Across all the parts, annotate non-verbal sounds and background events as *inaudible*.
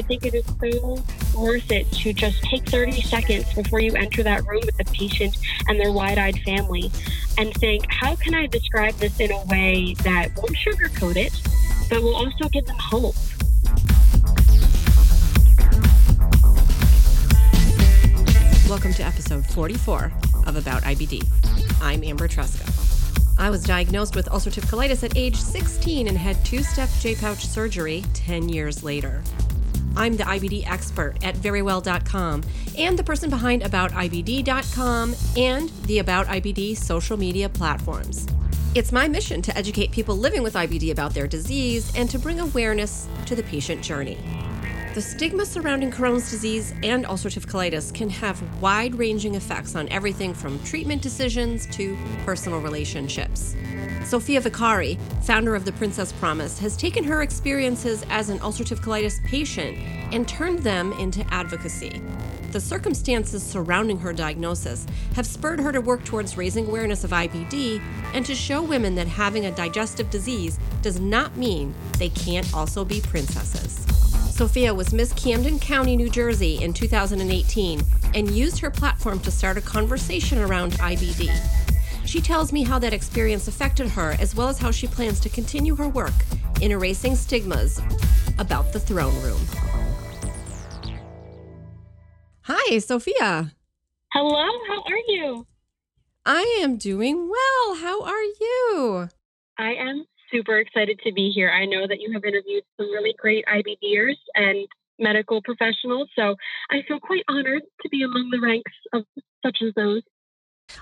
I think it is so worth it to just take 30 seconds before you enter that room with the patient and their wide eyed family and think, how can I describe this in a way that won't sugarcoat it, but will also give them hope? Welcome to episode 44 of About IBD. I'm Amber Tresca. I was diagnosed with ulcerative colitis at age 16 and had two step J pouch surgery 10 years later. I'm the IBD expert at verywell.com and the person behind AboutIBD.com and the About IBD social media platforms. It's my mission to educate people living with IBD about their disease and to bring awareness to the patient journey. The stigma surrounding Crohn's disease and ulcerative colitis can have wide ranging effects on everything from treatment decisions to personal relationships. Sophia Vicari, founder of The Princess Promise, has taken her experiences as an ulcerative colitis patient and turned them into advocacy. The circumstances surrounding her diagnosis have spurred her to work towards raising awareness of IBD and to show women that having a digestive disease does not mean they can't also be princesses. Sophia was Miss Camden County, New Jersey in 2018 and used her platform to start a conversation around IBD. She tells me how that experience affected her, as well as how she plans to continue her work in erasing stigmas about the throne room. Hi, Sophia. Hello, how are you? I am doing well. How are you? I am super excited to be here. I know that you have interviewed some really great IBDers and medical professionals, so I feel quite honored to be among the ranks of such as those.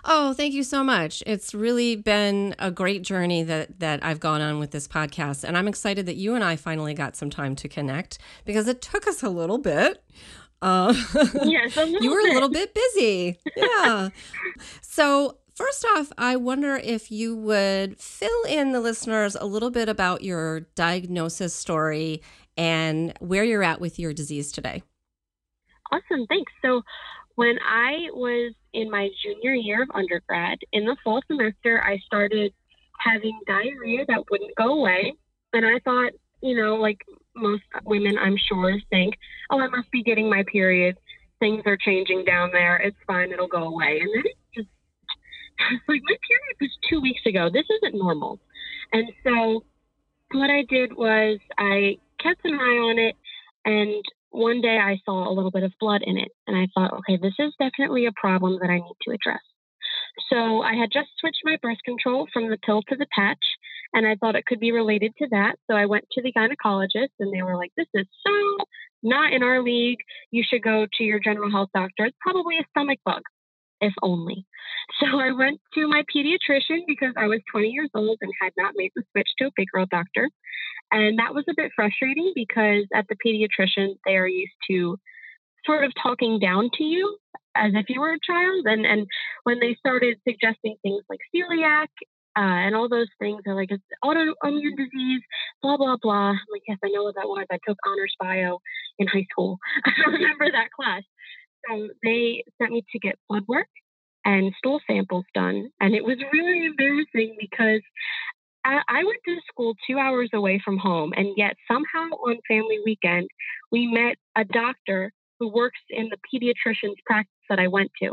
Oh, thank you so much. It's really been a great journey that that I've gone on with this podcast and I'm excited that you and I finally got some time to connect because it took us a little bit. Uh, *laughs* yes, you were bit. a little bit busy. Yeah. *laughs* so, First off, I wonder if you would fill in the listeners a little bit about your diagnosis story and where you're at with your disease today. Awesome, thanks. So, when I was in my junior year of undergrad, in the fall semester, I started having diarrhea that wouldn't go away. And I thought, you know, like most women, I'm sure, think, oh, I must be getting my period. Things are changing down there. It's fine. It'll go away. And then it *laughs* like my period was two weeks ago. This isn't normal. And so what I did was I kept an eye on it and one day I saw a little bit of blood in it and I thought, okay, this is definitely a problem that I need to address. So I had just switched my birth control from the pill to the patch and I thought it could be related to that. So I went to the gynecologist and they were like, this is so not in our league. You should go to your general health doctor. It's probably a stomach bug if only. So *laughs* I went to my pediatrician because I was 20 years old and had not made the switch to a big girl doctor. And that was a bit frustrating because at the pediatrician, they are used to sort of talking down to you as if you were a child. And, and when they started suggesting things like celiac uh, and all those things, they're like, it's autoimmune disease, blah, blah, blah. I'm like, yes, I know what that was. I took honors bio in high school. *laughs* I remember that class. So they sent me to get blood work and stool samples done. And it was really embarrassing because I, I went to school two hours away from home. And yet, somehow on family weekend, we met a doctor who works in the pediatrician's practice that I went to.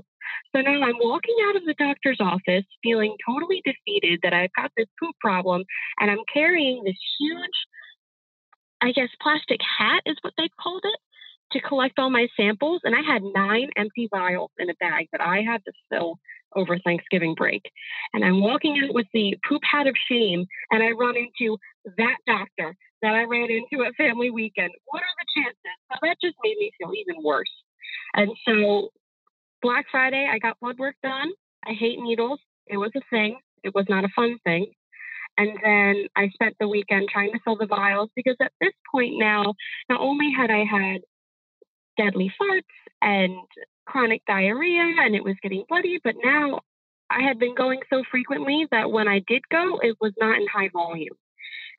So now I'm walking out of the doctor's office feeling totally defeated that I've got this poop problem and I'm carrying this huge, I guess, plastic hat is what they called it to collect all my samples, and I had nine empty vials in a bag that I had to fill over Thanksgiving break. And I'm walking out with the poop hat of shame, and I run into that doctor that I ran into at family weekend. What are the chances? So that just made me feel even worse. And so Black Friday, I got blood work done. I hate needles. It was a thing. It was not a fun thing. And then I spent the weekend trying to fill the vials because at this point now, not only had I had deadly farts and chronic diarrhea and it was getting bloody. But now I had been going so frequently that when I did go, it was not in high volume.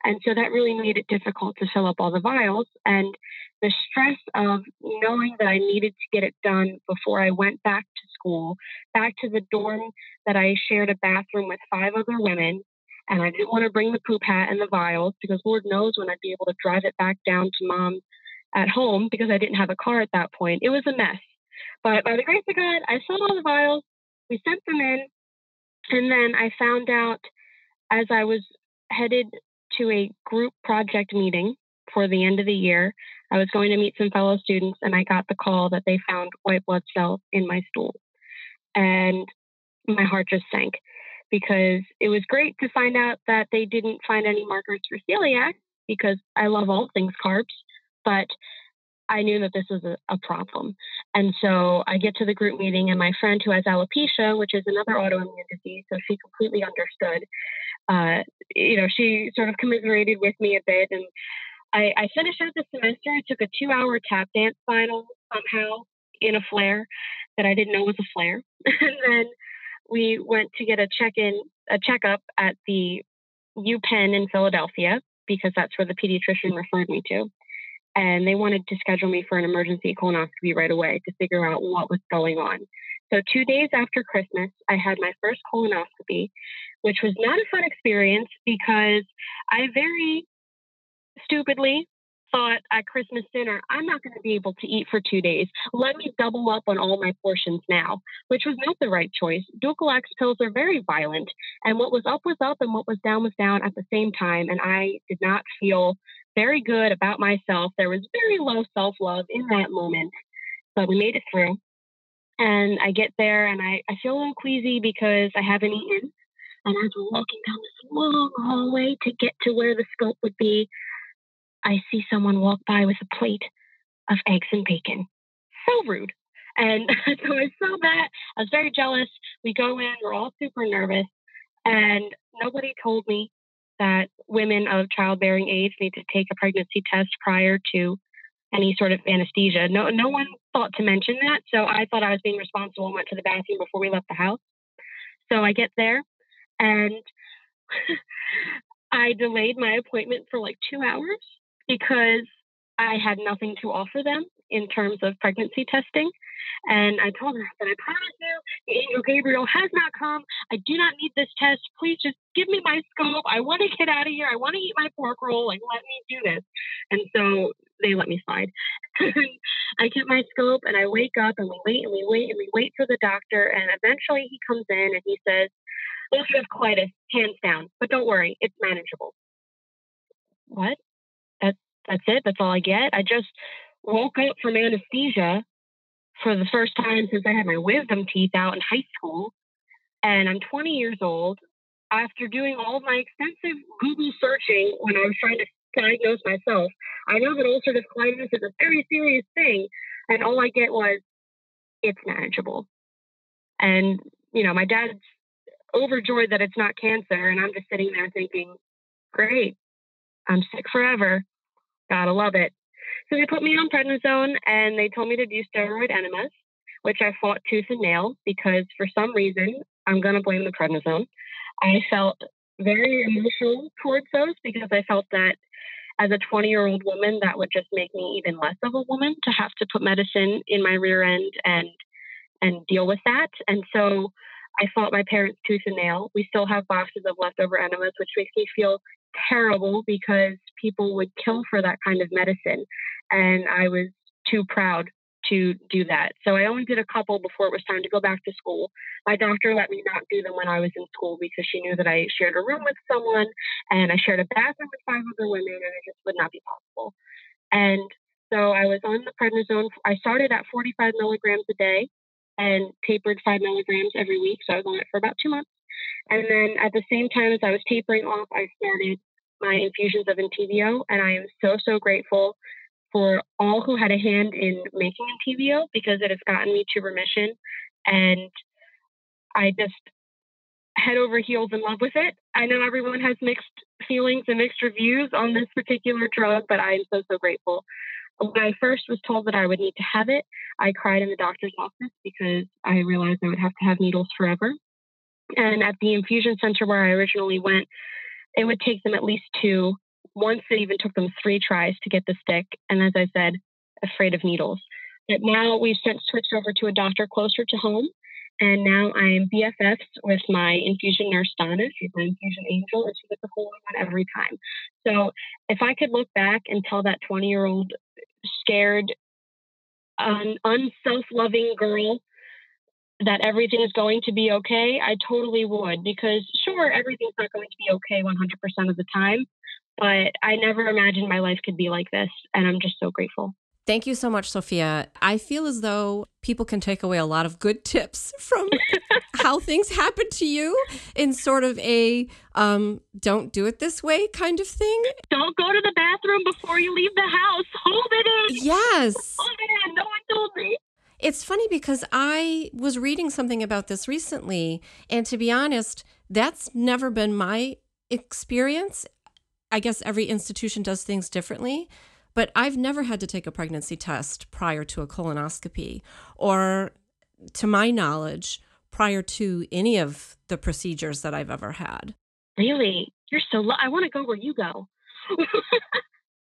And so that really made it difficult to fill up all the vials. And the stress of knowing that I needed to get it done before I went back to school, back to the dorm that I shared a bathroom with five other women. And I didn't want to bring the poop hat and the vials because Lord knows when I'd be able to drive it back down to mom at home because I didn't have a car at that point. It was a mess. But by the grace of God, I sold all the vials. We sent them in. And then I found out as I was headed to a group project meeting for the end of the year, I was going to meet some fellow students and I got the call that they found white blood cells in my stool. And my heart just sank because it was great to find out that they didn't find any markers for celiac because I love all things carbs, but I knew that this was a, a, problem. And so I get to the group meeting, and my friend who has alopecia, which is another autoimmune disease, so she completely understood. Uh, you know, she sort of commiserated with me a bit. And I, I finished out the semester. I took a two hour tap dance final somehow in a flare that I didn't know was a flare. *laughs* and then we went to get a check in, a checkup at the UPenn in Philadelphia because that's where the pediatrician referred me to. And they wanted to schedule me for an emergency colonoscopy right away to figure out what was going on. So, two days after Christmas, I had my first colonoscopy, which was not a fun experience because I very stupidly thought at Christmas dinner, I'm not going to be able to eat for two days. Let me double up on all my portions now, which was not the right choice. Dulcolax pills are very violent, and what was up was up and what was down was down at the same time. And I did not feel very good about myself. There was very low self love in that moment, but we made it through. And I get there and I, I feel a little queasy because I haven't eaten. And as we're walking down this long hallway to get to where the scope would be, I see someone walk by with a plate of eggs and bacon. So rude. And *laughs* so I saw that. I was very jealous. We go in, we're all super nervous. And nobody told me that women of childbearing age need to take a pregnancy test prior to any sort of anesthesia. No, no one thought to mention that. So I thought I was being responsible and went to the bathroom before we left the house. So I get there and *laughs* I delayed my appointment for like two hours because I had nothing to offer them in terms of pregnancy testing. And I told her, I said, I promise you, the angel Gabriel has not come. I do not need this test. Please just give me my scope. I want to get out of here. I want to eat my pork roll. Like, let me do this. And so they let me slide. *laughs* I get my scope and I wake up and we wait and we wait and we wait for the doctor. And eventually he comes in and he says, ulcerative colitis, hands down, but don't worry, it's manageable. What? That's it. That's all I get. I just woke up from anesthesia for the first time since I had my wisdom teeth out in high school. And I'm 20 years old. After doing all my extensive Google searching when I was trying to diagnose myself, I know that ulcerative colitis is a very serious thing. And all I get was, it's manageable. And, you know, my dad's overjoyed that it's not cancer. And I'm just sitting there thinking, great, I'm sick forever. Gotta love it. So they put me on prednisone and they told me to do steroid enemas, which I fought tooth and nail because for some reason, I'm going to blame the prednisone. I felt very emotional towards those because I felt that as a 20 year old woman, that would just make me even less of a woman to have to put medicine in my rear end and and deal with that. And so I fought my parents tooth and nail. We still have boxes of leftover enemas, which makes me feel terrible because people would kill for that kind of medicine. And I was too proud to do that. So I only did a couple before it was time to go back to school. My doctor let me not do them when I was in school because she knew that I shared a room with someone and I shared a bathroom with five other women and it just would not be possible. And so I was on the prednisone. I started at 45 milligrams a day and tapered five milligrams every week. So I was on it for about two months. And then at the same time as I was tapering off, I started my infusions of Entyvio, and I am so, so grateful for all who had a hand in making Entyvio because it has gotten me to remission. And I just head over heels in love with it. I know everyone has mixed feelings and mixed reviews on this particular drug, but I am so, so grateful. When I first was told that I would need to have it, I cried in the doctor's office because I realized I would have to have needles forever. And at the infusion center where I originally went, it would take them at least two. Once it even took them three tries to get the stick. And as I said, afraid of needles. But now we've since switched over to a doctor closer to home. And now I'm BFFs with my infusion nurse, Donna. She's my infusion angel, and she gets a whole one every time. So if I could look back and tell that 20 year old scared, an unself loving girl that everything is going to be okay, I totally would because sure, everything's not going to be okay 100% of the time, but I never imagined my life could be like this. And I'm just so grateful. Thank you so much, Sophia. I feel as though people can take away a lot of good tips *laughs* from how things happen to you in sort of a um, don't do it this way kind of thing. Don't go to the bathroom before you leave the house. Hold it in. Yes. Hold it in. No one told me. It's funny because I was reading something about this recently, and to be honest, that's never been my experience. I guess every institution does things differently, but I've never had to take a pregnancy test prior to a colonoscopy, or to my knowledge, prior to any of the procedures that I've ever had. Really? You're so, lo- I want to go where you go. *laughs*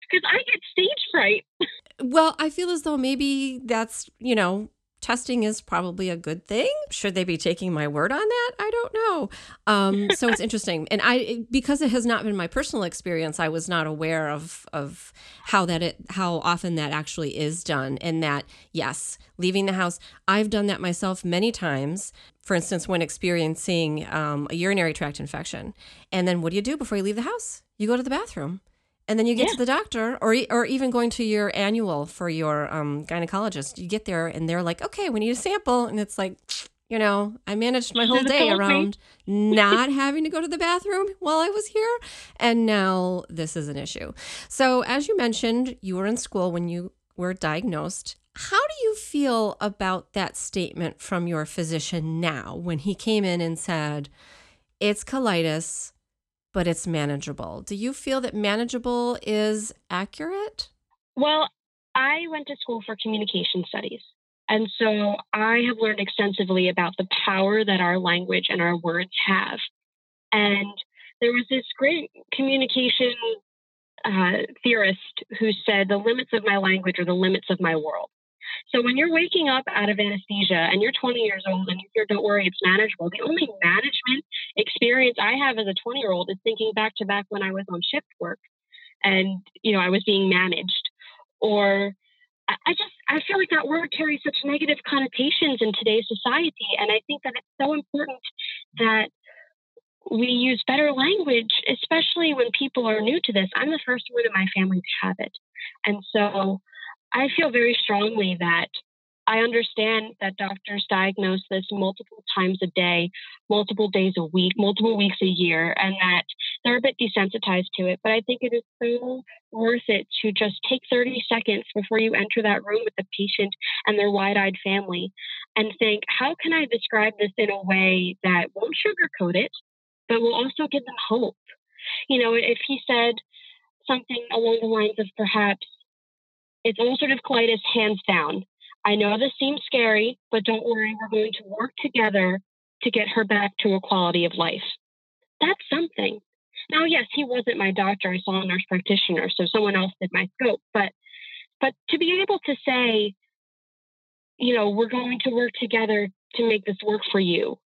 Because I get stage fright. *laughs* Well, I feel as though maybe that's, you know, testing is probably a good thing. Should they be taking my word on that? I don't know. Um, so it's *laughs* interesting, and I because it has not been my personal experience, I was not aware of of how that it how often that actually is done, and that yes, leaving the house. I've done that myself many times. For instance, when experiencing um, a urinary tract infection, and then what do you do before you leave the house? You go to the bathroom and then you get yeah. to the doctor or or even going to your annual for your um, gynecologist. You get there and they're like okay we need a sample. And it's like you know i managed my whole day around *laughs* not having to go to the bathroom while i was here and now this is an issue. So as you mentioned you were in school when you were diagnosed. How do you feel about that statement from your physician now when he came in and said it's colitis but it's manageable. Do you feel that manageable is accurate? Well, I went to school for communication studies. And so I have learned extensively about the power that our language and our words have. And there was this great communication uh, theorist who said the limits of my language are the limits of my world. So when you're waking up out of anesthesia and you're 20 years old and you hear, don't worry, it's manageable, the only management experience I have as a 20 year old is thinking back to back when I was on shift work and, you know, I was being managed. Or I just, I feel like that word carries such negative connotations in today's society. And I think that it's so important that we use better language, especially when people are new to this. I'm the first one in my family to have it. And so I feel very strongly that I understand that doctors diagnose this multiple times a day, multiple days a week, multiple weeks a year, and that they're a bit desensitized to it. But I think it is so worth it to just take 30 seconds before you enter that room with the patient and their wide eyed family and think, how can I describe this in a way that won't sugarcoat it, but will also give them hope? You know, if he said something along the lines of perhaps, it's all sort ulcerative colitis hands down. I know this seems scary, but don't worry, we're going to work together to get her back to a quality of life. That's something. Now, yes, he wasn't my doctor. I saw a nurse practitioner, so someone else did my scope. But but to be able to say, you know, we're going to work together to make this work for you,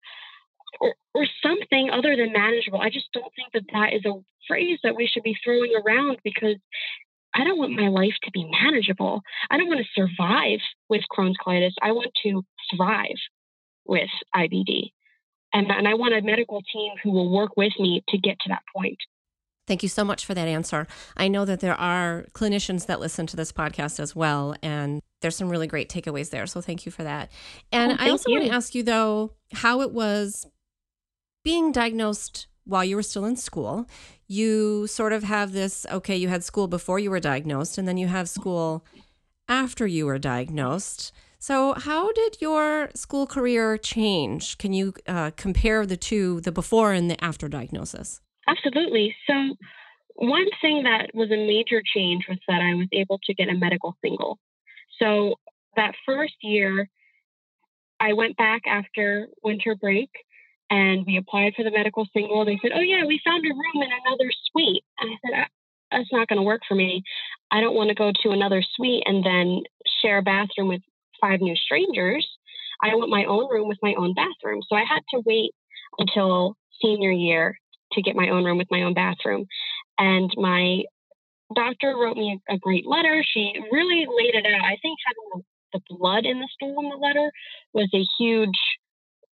or, or something other than manageable. I just don't think that that is a phrase that we should be throwing around because I don't want my life to be manageable. I don't want to survive with Crohn's colitis. I want to thrive with IBD. And, and I want a medical team who will work with me to get to that point. Thank you so much for that answer. I know that there are clinicians that listen to this podcast as well, and there's some really great takeaways there. So thank you for that. And oh, I also you. want to ask you, though, how it was being diagnosed while you were still in school you sort of have this okay, you had school before you were diagnosed, and then you have school after you were diagnosed. So, how did your school career change? Can you uh, compare the two, the before and the after diagnosis? Absolutely. So, one thing that was a major change was that I was able to get a medical single. So, that first year, I went back after winter break and we applied for the medical single. They said, "Oh yeah, we found a room in another suite." And I said, uh, "That's not going to work for me. I don't want to go to another suite and then share a bathroom with five new strangers. I want my own room with my own bathroom." So I had to wait until senior year to get my own room with my own bathroom. And my doctor wrote me a, great letter. She really laid it out. I think having the blood in the stool in the letter was a huge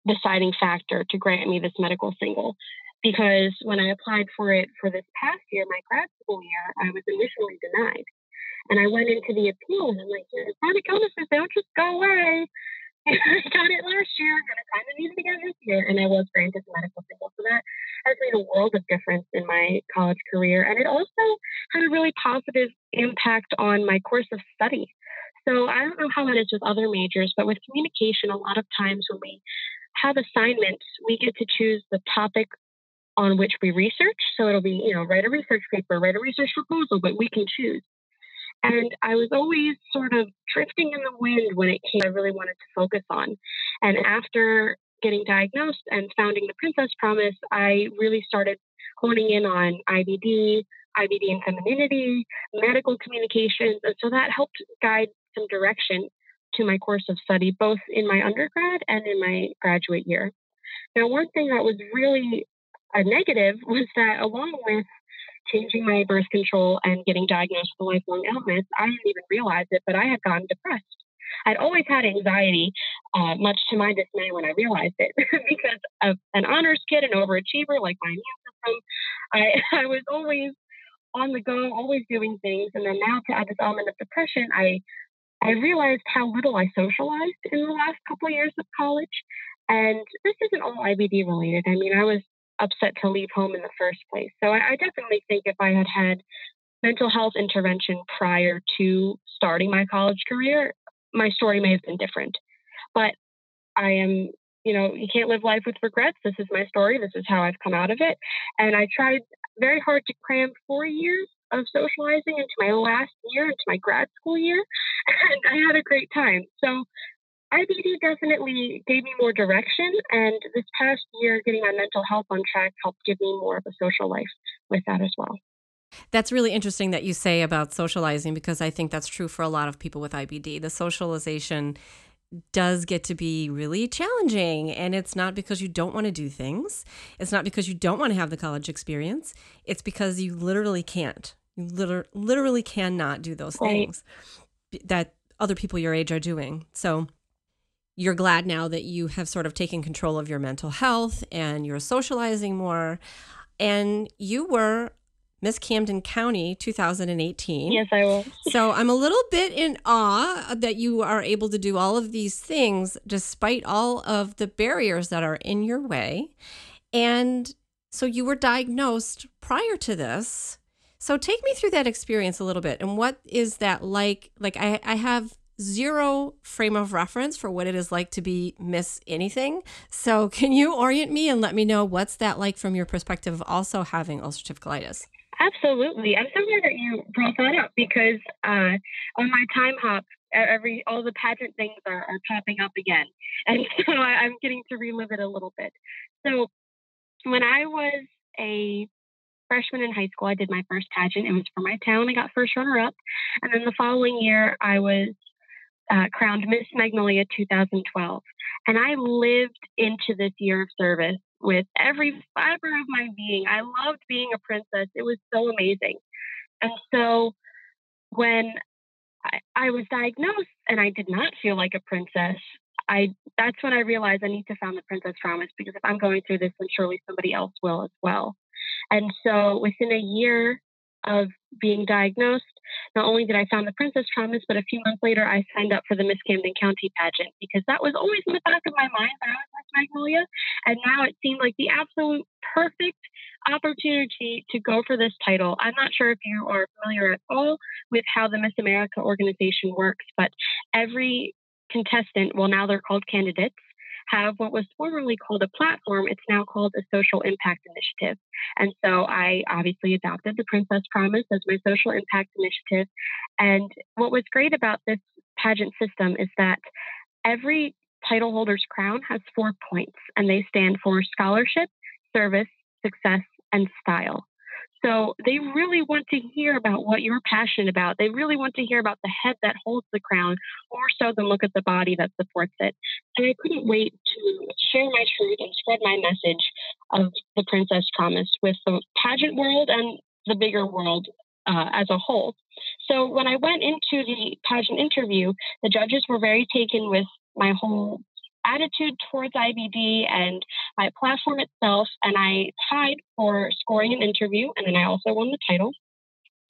deciding factor to grant me this medical single because when I applied for it for this past year, my grad school year, I was initially denied. And I went into the appeal and I'm like, chronic illnesses don't just go away. *laughs* I got it last year, and I kind of needed it again this year. And I was granted the medical single. So that has made a world of difference in my college career. And it also had a really positive impact on my course of study. So I don't know how that is with other majors, but with communication, a lot of times when we have assignments, we get to choose the topic on which we research. So it'll be, you know, write a research paper, write a research proposal, but we can choose. And I was always sort of drifting in the wind when it came, I really wanted to focus on. And after getting diagnosed and founding the Princess Promise, I really started honing in on IBD, IBD and femininity, medical communications. And so that helped guide some direction to my course of study, both in my undergrad and in my graduate year. Now, one thing that was really a negative *laughs* was that along with changing my birth control and getting diagnosed with a lifelong illness, I didn't even realize it, but I had gotten depressed. I'd always had anxiety, uh, much to my dismay when I realized it, *laughs* because of an honors kid, an overachiever like my immune system. I, *laughs* I was always on the go, always doing things. And then now to add this element of depression, I I realized how little I socialized in the last couple of years of college. And this isn't all IBD related. I mean, I was upset to leave home in the first place. So I, I definitely think if I had had mental health intervention prior to starting my college career, my story may have been different. But I am, you know, you can't live life with regrets. This is my story. This is how I've come out of it. And I tried very hard to cram four years of socializing into my last year, into my grad school year. *laughs* And I had a great time. So IBD definitely gave me more direction, and this past year, getting my mental health on track helped give me more of a social life with that as well. That's really interesting that you say about socializing because I think that's true for a lot of people with IBD. The socialization does get to be really challenging. And it's not because you don't want to do things, it's not because you don't want to have the college experience, it's because you literally can't. You liter- literally cannot do those right. things that other people your age are doing. So, you're glad now that you have sort of taken control of your mental health and you're socializing more. And you were Miss Camden County 2018. Yes, I was. *laughs* so I'm a little bit in awe that you are able to do all of these things despite all of the barriers that are in your way. And so you were diagnosed prior to this. So take me through that experience a little bit. And what is that like? Like, I, I have zero frame of reference for what it is like to be miss anything. So, *laughs* can you orient me and let me know what's that like from your perspective of also having ulcerative colitis? Absolutely. I'm so glad that you brought that up because uh, on my Timehop, every all the pageant things are, are popping up again, *laughs* and so I, I'm getting to relive it a little bit. So, when I was a freshman in high school, I did my first pageant. It was for my town. I got first runner up. And then the following year, I was uh, crowned Miss Magnolia 2012. And I lived into this year of service with every fiber of my being. I loved being a princess, it was so amazing. And so when I, I was diagnosed and I did not feel like a princess, I that's when I realized I need to found the Princess Promise because if I'm going through this, then surely somebody else will as well. And so within a year of being diagnosed, not only did I found the Princess Promise, but a few months later, I signed up for the Miss Camden County pageant because that was always in the back of my mind when I was Miss Magnolia. And now it seemed like the absolute perfect opportunity to go for this title. I'm not sure if you are familiar at all with how the Miss America organization works, but every contestant, well, now they're called candidates, have what was formerly called a platform. It's now called a social impact initiative. And so I obviously adopted the Princess Promise as my social impact initiative. And what was great about this pageant system is that every title holder's crown has four points, and they stand for scholarship, service, success, and style. So they really want to hear about what you're passionate about. They really want to hear about the head that holds the crown more so than look at the body that supports it. And I couldn't wait to share my truth and spread my message of the Princess Promise with the pageant world and the bigger world uh, as a whole. So when I went into the pageant interview, the judges were very taken with my whole attitude towards IBD and my platform itself. And I tied for scoring an interview, and then I also won the title.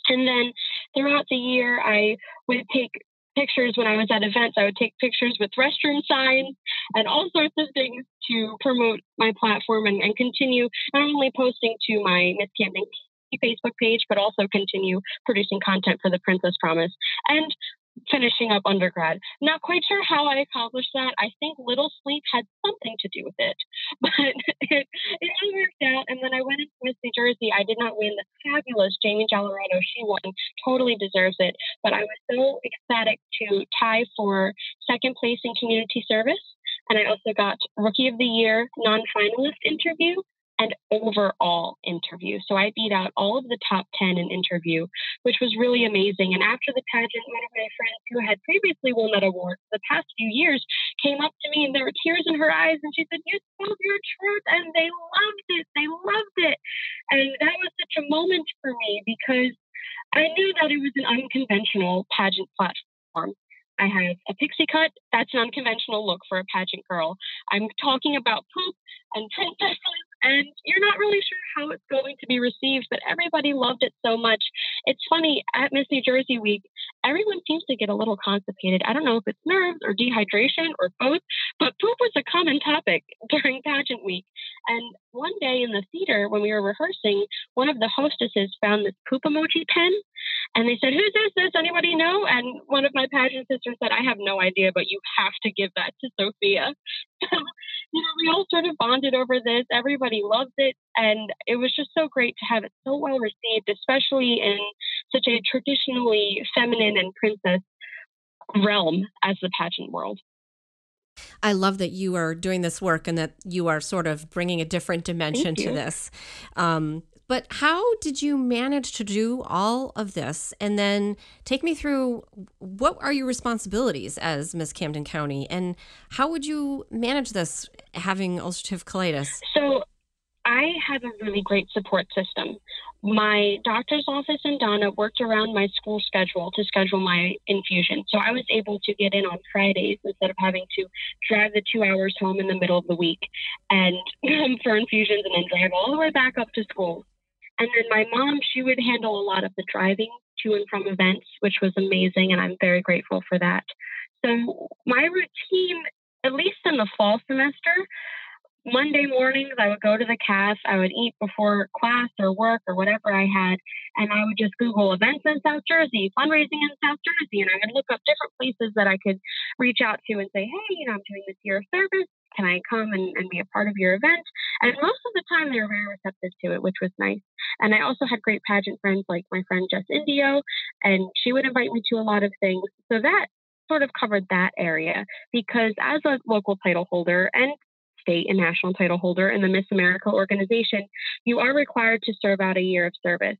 And then throughout the year, I would take pictures when I was at events. I would take pictures with restroom signs and all sorts of things to promote my platform and, and continue not only posting to my Miss Camden Facebook page, but also continue producing content for the Princess Promise. And finishing up undergrad. Not quite sure how I accomplished that. I think little sleep had something to do with it, *laughs* but it, it worked out. And then I went into Miss New Jersey. I did not win the fabulous Jamie Gallarado. She won, totally deserves it. But I was so ecstatic to tie for second place in community service. And I also got Rookie of the Year non finalist interview and overall interview. So I beat out all of the top 10 in interview, which was really amazing. And after the pageant, one of my friends who had previously won that award for the past few years came up to me and there were tears in her eyes. And she said, You spoke your truth. And they loved it. They loved it. And that was such a moment for me because I knew that it was an unconventional pageant platform. I have a pixie cut. That's an unconventional look for a pageant girl. I'm talking about poop and princesses and you're not really sure how it's going to be received, but everybody loved it so much. It's funny at Miss New Jersey Week, everyone seems to get a little constipated. I don't know if it's nerves or dehydration or both, but poop was a common topic *laughs* during pageant week. And one day in the theater, when we were rehearsing, one of the hostesses found this poop emoji pen and they said, Whose is this? Anybody know? And one of my pageant sisters said, I have no idea, but you have to give that to Sophia. *laughs* So, you know, we all sort of bonded over this. Everybody loved it. And it was just so great to have it so well received, especially in such a traditionally feminine and princess realm as the pageant world. I love that you are doing this work and that you are sort of bringing a different dimension to this. Um, but how did you manage to do all of this? And then take me through what are your responsibilities as Miss Camden County and how would you manage this having ulcerative colitis? So I have a really great support system. My doctor's office in Donna worked around my school schedule to schedule my infusion. So I was able to get in on Fridays instead of having to drive the two hours home in the middle of the week and come *clears throat* for infusions and then drive all the way back up to school. And then my mom, she would handle a lot of the driving to and from events, which was amazing. And I'm very grateful for that. So my routine, at least in the fall semester, Monday mornings, I would go to the CAF. I would eat before class or work or whatever I had. And I would just Google events in South Jersey, fundraising in South Jersey. And I would look up different places that I could reach out to and say, hey, you know, I'm doing this year of service. Can I come and, and be a part of your event? And most of the time, they were very receptive to it, which was nice. And I also had great pageant friends like my friend Jess Indio, and she would invite me to a lot of things. So that sort of covered that area because as a local title holder and state and national title holder in the Miss America organization, you are required to serve out a year of service.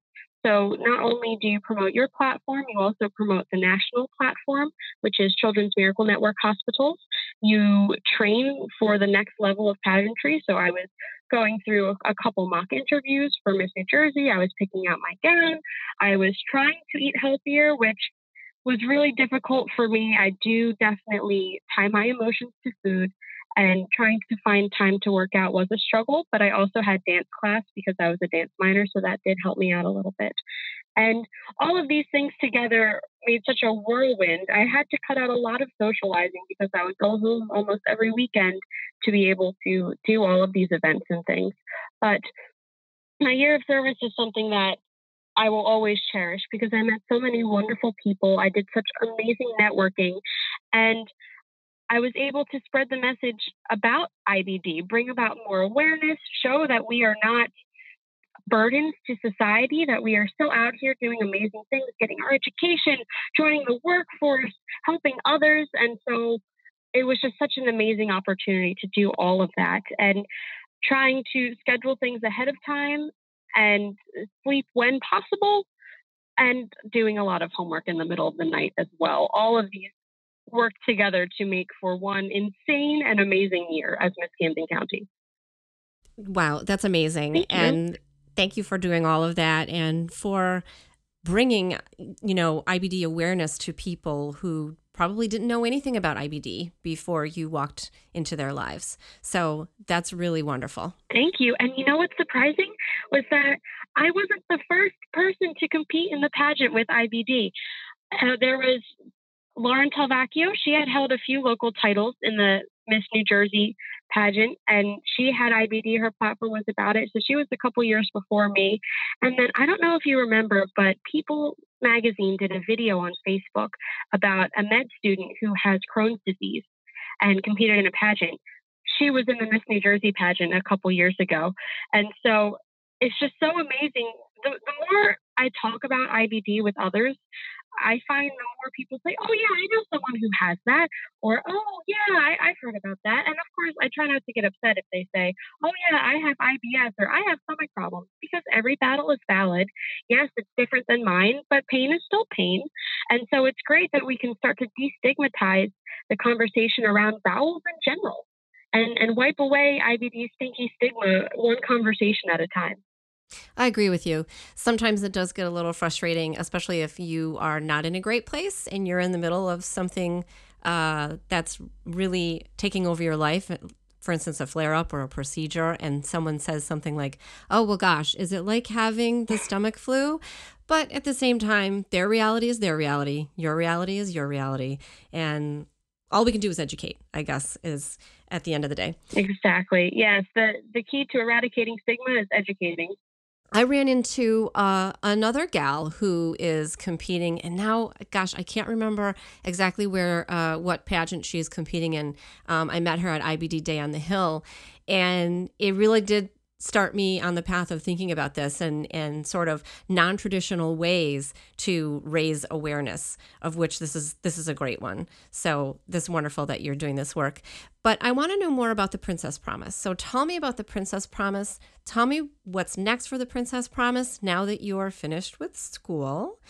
So not only do you promote your platform, you also promote the national platform, which is Children's Miracle Network Hospitals. You train for the next level of pageantry. So I was going through a, couple mock interviews for Miss New Jersey. I was picking out my gown. I was trying to eat healthier, which was really difficult for me. I do definitely tie my emotions to food and trying to find time to work out was a struggle, but I also had dance class because I was a dance minor, so that did help me out a little bit. And all of these things together made such a whirlwind. I had to cut out a lot of socializing because I would go home almost every weekend to be able to do all of these events and things. But my year of service is something that I will always cherish because I met so many wonderful people. I did such amazing networking. And I was able to spread the message about IBD, bring about more awareness, show that we are not burdens to society, that we are still out here doing amazing things, getting our education, joining the workforce, helping others. And so it was just such an amazing opportunity to do all of that and trying to schedule things ahead of time and sleep when possible and doing a lot of homework in the middle of the night as well. All of these work together to make for one insane and amazing year as Miss Camden County. Wow, that's amazing. Thank and thank you for doing all of that and for bringing, you know, IBD awareness to people who probably didn't know anything about IBD before you walked into their lives. So that's really wonderful. Thank you. And you know what's surprising was that I wasn't the first person to compete in the pageant with IBD. Uh, there was Lauren Talvacchio. She had held a few local titles in the Miss New Jersey pageant, and she had IBD. Her platform was about it. So she was a couple years before me. And then I don't know if you remember, but People magazine did a video on Facebook about a med student who has Crohn's disease and competed in a pageant. She was in the Miss New Jersey pageant a couple years ago. And so it's just so amazing. The, the more I talk about IBD with others, I find the more people say, "Oh yeah, I know someone who has that," or "Oh yeah, I, have heard about that." And of course, I try not to get upset if they say, "Oh yeah, I have IBS" or "I have stomach problems," because every battle is valid. Yes, it's different than mine, but pain is still pain, and so it's great that we can start to destigmatize the conversation around bowels in general, and and wipe away IBD stinky stigma one conversation at a time. I agree with you. Sometimes it does get a little frustrating, especially if you are not in a great place and you're in the middle of something uh, that's really taking over your life. For instance, a flare up or a procedure, and someone says something like, Oh, well, gosh, is it like having the stomach flu? But at the same time, their reality is their reality. Your reality is your reality. And all we can do is educate, I guess, is at the end of the day. Exactly. Yes. The, the key to eradicating stigma is educating. I ran into uh, another gal who is competing, and now, gosh, I can't remember exactly where uh, what pageant she's competing in. Um, I met her at IBD Day on the Hill, and it really did start me on the path of thinking about this and and sort of non-traditional ways to raise awareness of which this is this is a great one. So this is wonderful that you're doing this work. But i want to know more about the princess promise. So tell me about the princess promise. Tell me what's next for the princess promise now that you are finished with school.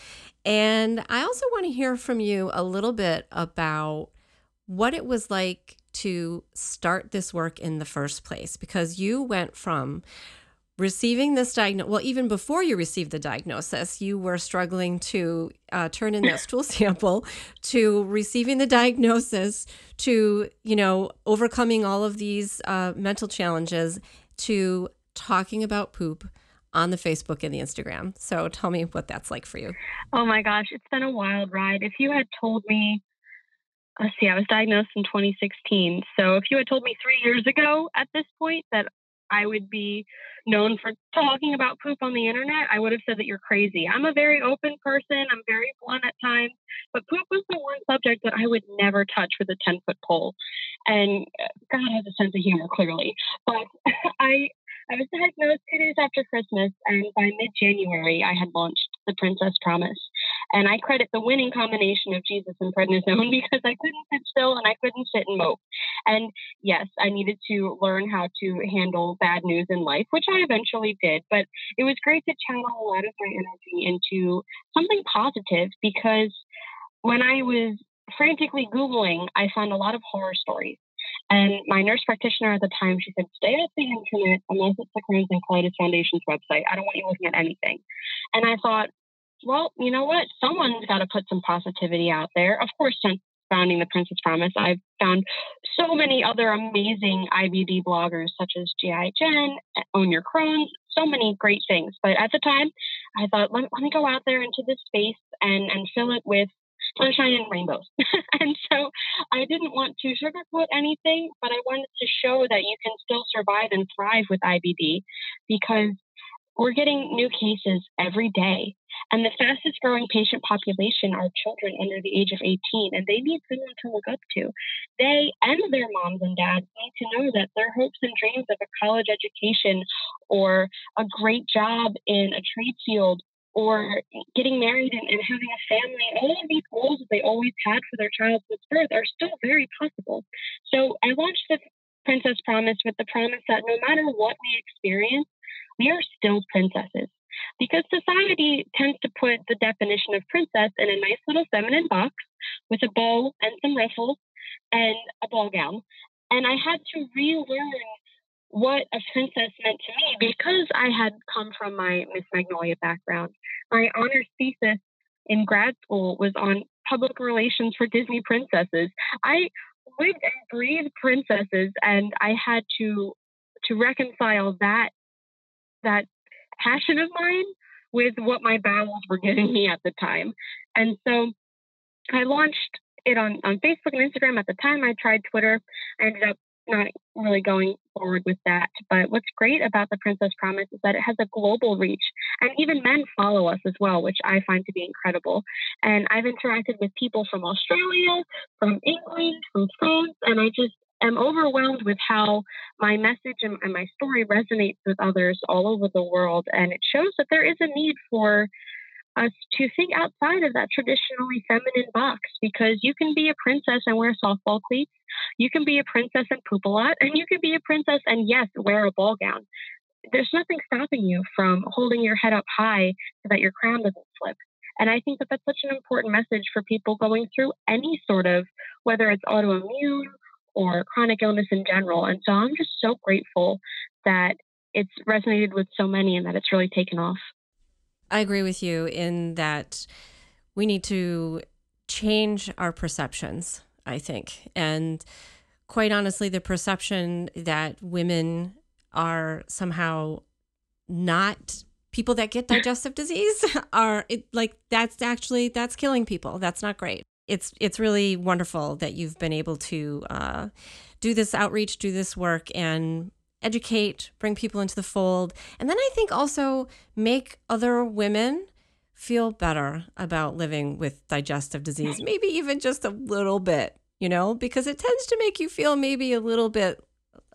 And i also want to hear from you a little bit about what it was like to start this work in the first place because you went from receiving this diagnosis well even before you received the diagnosis you were struggling to uh, turn in that *coughs* stool sample to receiving the diagnosis to you know overcoming all of these uh, mental challenges to talking about poop on the facebook and the instagram. So tell me what that's like for you. Oh my gosh it's been a wild ride. If you had told me let's see, I was diagnosed in 2016. So if you had told me three years ago at this point that I would be known for talking about poop on the internet, I would have said that you're crazy. I'm a very open person. I'm very blunt at times, but poop was the one subject that I would never touch with a 10 foot pole. And uh, God has a sense of humor, clearly. But *laughs* I, I was diagnosed two days after Christmas, and by mid January, I had launched the Princess Promise. And I credit the winning combination of Jesus and prednisone *laughs* because I couldn't sit still and I couldn't sit and mope. And yes, I needed to learn how to handle bad news in life, which I eventually did. But it was great to channel a lot of my energy into something positive because when I was frantically Googling, I found a lot of horror stories. And my nurse practitioner at the time, she said, stay off the internet unless it's the Crohn's and Colitis Foundation's website. I don't want you looking at anything. And I thought, well, you know what? Someone's got to put some positivity out there. Of course, since founding the Princess Promise, I've found so many other amazing IBD bloggers, such as GI Jen, eh, Own Your Crohn's, so many great things. But at the time, I thought, let, let me go out there into this space and, and fill it with sunshine and rainbows. *laughs* and so I didn't want to sugarcoat anything, but I wanted to show that you can still survive and thrive with IBD because we're getting new cases every day. And the fastest growing patient population are children under the age of 18, and they need someone to look up to. They and their moms and dads need to know that their hopes and dreams of a college education or a great job in a trade field or getting married and, and, having a family, all of these goals that they always had for their child birth are still very possible. So I launched the Princess Promise with the promise that no matter what we experience, we are still princesses. Because society tends to put the definition of princess in a nice little feminine box with a bow and some ruffles and a ball gown. And I had to relearn what a princess meant to me because I had come from my Miss Magnolia background. my honors thesis in grad school was on public relations for Disney princesses. I lived and breathed princesses, and I had to to reconcile that that passion of mine with what my bowels were giving me at the time. And so I launched it on, on Facebook and Instagram. At the time, I tried Twitter. I ended up not really going forward with that. But what's great about the Princess Promise is that it has a global reach, and even men follow us as well, which I find to be incredible. And I've interacted with people from Australia, from England, from France, and I just am overwhelmed with how my message and, and my story resonates with others all over the world. And it shows that there is a need for us to think outside of that traditionally feminine box because you can be a princess and wear softball cleats. You can be a princess and poop a lot, and you can be a princess and yes, wear a ball gown. There's nothing stopping you from holding your head up high so that your crown doesn't slip. And I think that that's such an important message for people going through any sort of, whether it's autoimmune or chronic illness in general. And so I'm just so grateful that it's resonated with so many and that it's really taken off. I agree with you in that we need to change our perceptions, I think. And quite honestly, the perception that women are somehow not people that get digestive disease *laughs* are it, like that's actually that's killing people that's not great it's it's really wonderful that you've been able to uh, do this outreach, do this work, and educate, bring people into the fold, and then I think also make other women feel better about living with digestive disease, maybe even just a little bit, you know, because it tends to make you feel maybe a little bit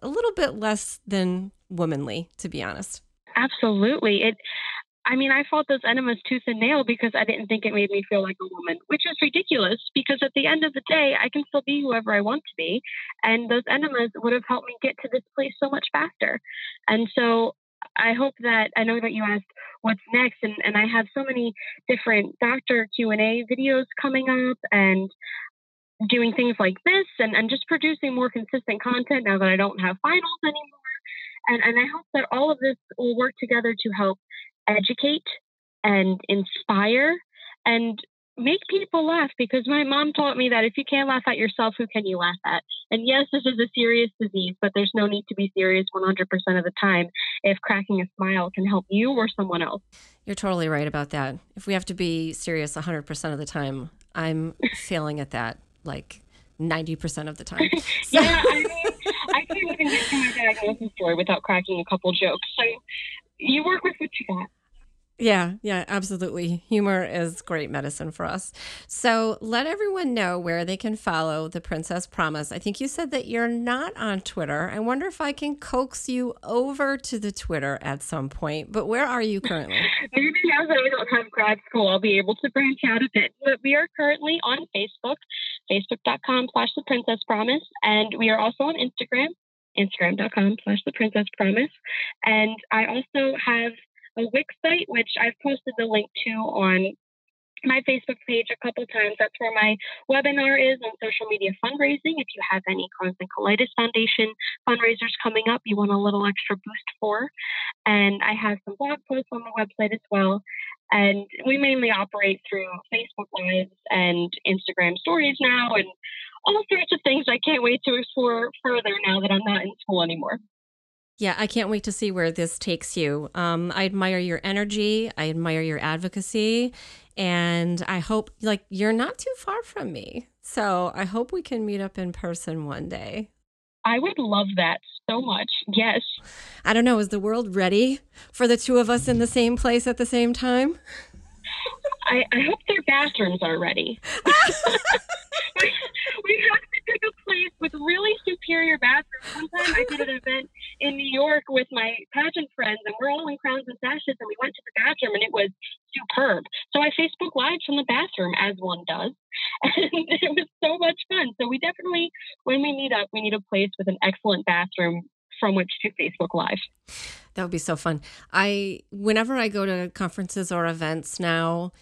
a little bit less than womanly, to be honest. Absolutely. It I mean, I fought those enemas tooth and nail because I didn't think it made me feel like a woman, which is ridiculous because at the end of the day, I can still be whoever I want to be. And those enemas would have helped me get to this place so much faster. And so I hope that I know that you asked what's next and, and I have so many different doctor Q&A videos coming up and doing things like this and, and just producing more consistent content now that I don't have finals anymore. And, and I hope that all of this will work together to help educate and inspire and make people laugh because my mom taught me that if you can't laugh at yourself, who can you laugh at? And yes, this is a serious disease, but there's no need to be serious 100% of the time if cracking a smile can help you or someone else. You're totally right about that. If we have to be serious 100% of the time, I'm *laughs* failing at that like 90% of the time. So. *laughs* *laughs* yeah, I mean, I can't even get to my diagnosis story without cracking a couple jokes. So you work with what you got. Yeah, yeah, absolutely. Humor is great medicine for us. So let everyone know where they can follow the Princess Promise. I think you said that you're not on Twitter. I wonder if I can coax you over to the Twitter at some point. But where are you currently? *laughs* Maybe now that I don't have grad school, I'll be able to branch out a bit. But we are currently on Facebook, facebook.com slash the Princess Promise. And we are also on Instagram, instagram.com slash the princess promise. And I also have a Wix site, which I've posted the link to on my Facebook page a couple times. That's where my webinar is on social media fundraising. If you have any Crohn's and Colitis Foundation fundraisers coming up, you want a little extra boost for. And I have some blog posts on the website as well. And we mainly operate through Facebook Lives and Instagram stories now and all sorts of things I can't wait to explore further now that I'm not in school anymore. Yeah, I can't wait to see where this takes you. Um, I admire your energy. I admire your advocacy. And I hope, like, you're not too far from me. So I hope we can meet up in person one day. I would love that so much. Yes. I don't know. Is the world ready for the two of us in the same place at the same time? I, I hope their bathrooms are ready. *laughs* *laughs* we, we have to pick a place with really superior bathrooms. One time I did an event in New York with my pageant friends, and we're all in crowns and sashes, and we went to the bathroom, and it was superb. So I Facebook Live from the bathroom, as one does, *laughs* and it was so much fun. So we definitely, when we meet up, we need a place with an excellent bathroom from which to Facebook Live. That would be so fun. I whenever I go to conferences or events now,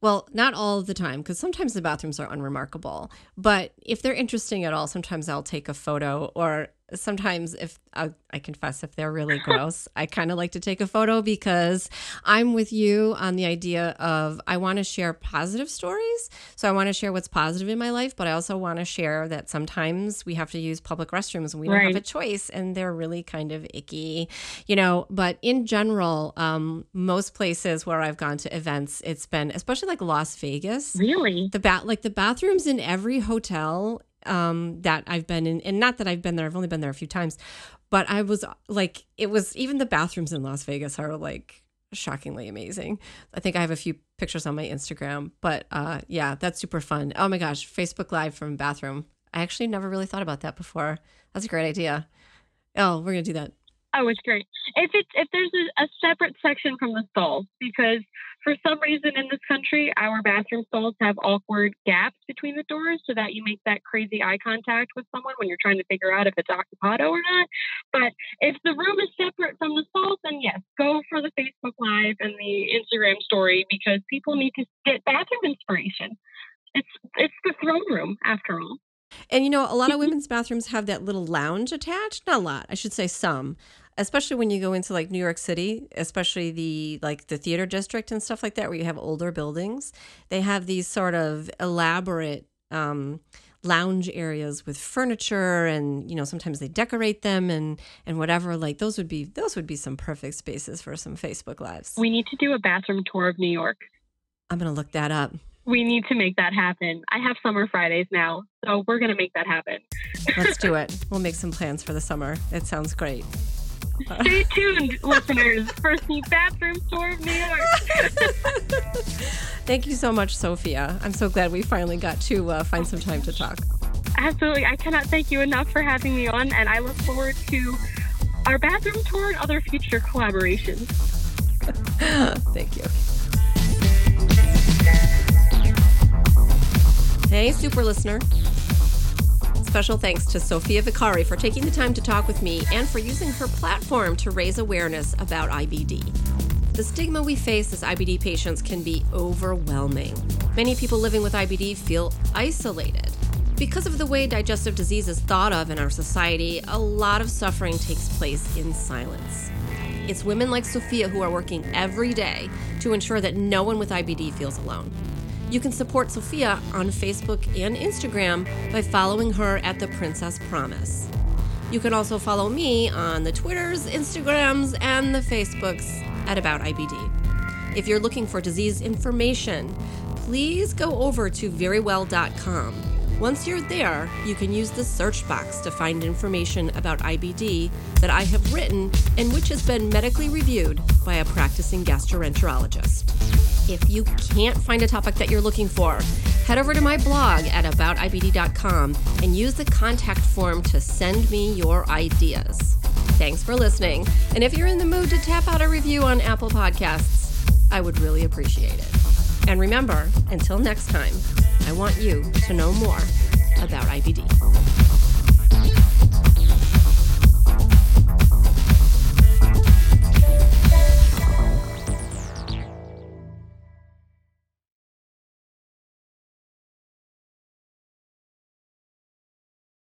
well, not all the time, because sometimes the bathrooms are unremarkable. But if they're interesting at all, sometimes I'll take a photo or sometimes if I, I confess if they're really gross, I kind of like to take a photo because I'm with you on the idea of I want to share positive stories. So I want to share what's positive in my life, but I also want to share that sometimes we have to use public restrooms and we don't have a choice and they're really kind of icky, you know. But in general, um, most places where I've gone to events, it's been especially like Las Vegas Really? the bat like the bathrooms in every hotel um that I've been in and not that I've been there I've only been there a few times but I was like it was even the bathrooms in Las Vegas are like shockingly amazing. I think I have a few pictures on my Instagram but uh yeah that's super fun. Oh my gosh, Facebook live from bathroom. I actually never really thought about that before. That's a great idea. Oh, we're to do that. Oh, it's great. If it's if there's a, a separate section from the stalls, because for some reason in this country, our bathroom stalls have awkward gaps between the doors, so that you make that crazy eye contact with someone when you're trying to figure out if it's occupado or not. But if the room is separate from the stalls, then yes, go for the Facebook Live and the Instagram story because people need to get bathroom inspiration. It's it's the throne room after all. And you know, a lot of mm-hmm. women's bathrooms have that little lounge attached. Not a lot, I should say some. Especially when you go into like New York City, especially the like the theater district and stuff like that, where you have older buildings. They have these sort of elaborate um, lounge areas with furniture, and you know sometimes they decorate them and and whatever. Like those would be those would be some perfect spaces for some Facebook lives. We need to do a bathroom tour of New York. I'm gonna look that up. We need to make that happen. I have summer Fridays now, so we're going to make that happen. Let's do *laughs* it. We'll make some plans for the summer. It sounds great. *laughs* Stay tuned, listeners, for the bathroom tour of New York. *laughs* Thank you so much, Sophia. I'm so glad we finally got to uh, find some time to talk. Absolutely. I cannot thank you enough for having me on, and I look forward to our bathroom tour and other future collaborations. *laughs* Thank you. Hey, super listener. Special thanks to Sophia Vicari for taking the time to talk with me and for using her platform to raise awareness about IBD. The stigma we face as IBD patients can be overwhelming. Many people living with IBD feel isolated. Because of the way digestive disease is thought of in our society, a lot of suffering takes place in silence. It's women like Sophia who are working every day to ensure that no one with IBD feels alone. You can support Sophia on Facebook and Instagram by following her at The Princess Promise. You can also follow me on the Twitters, Instagrams, and the Facebooks at About IBD. If you're looking for disease information, please go over to verywell.com. Once you're there, you can use the search box to find information about IBD that I have written and which has been medically reviewed by a practicing gastroenterologist. If you can't find a topic that you're looking for, head over to my blog at aboutibd.com and use the contact form to send me your ideas. Thanks for listening. And if you're in the mood to tap out a review on Apple Podcasts, I would really appreciate it. And remember, until next time, I want you to know more about IBD.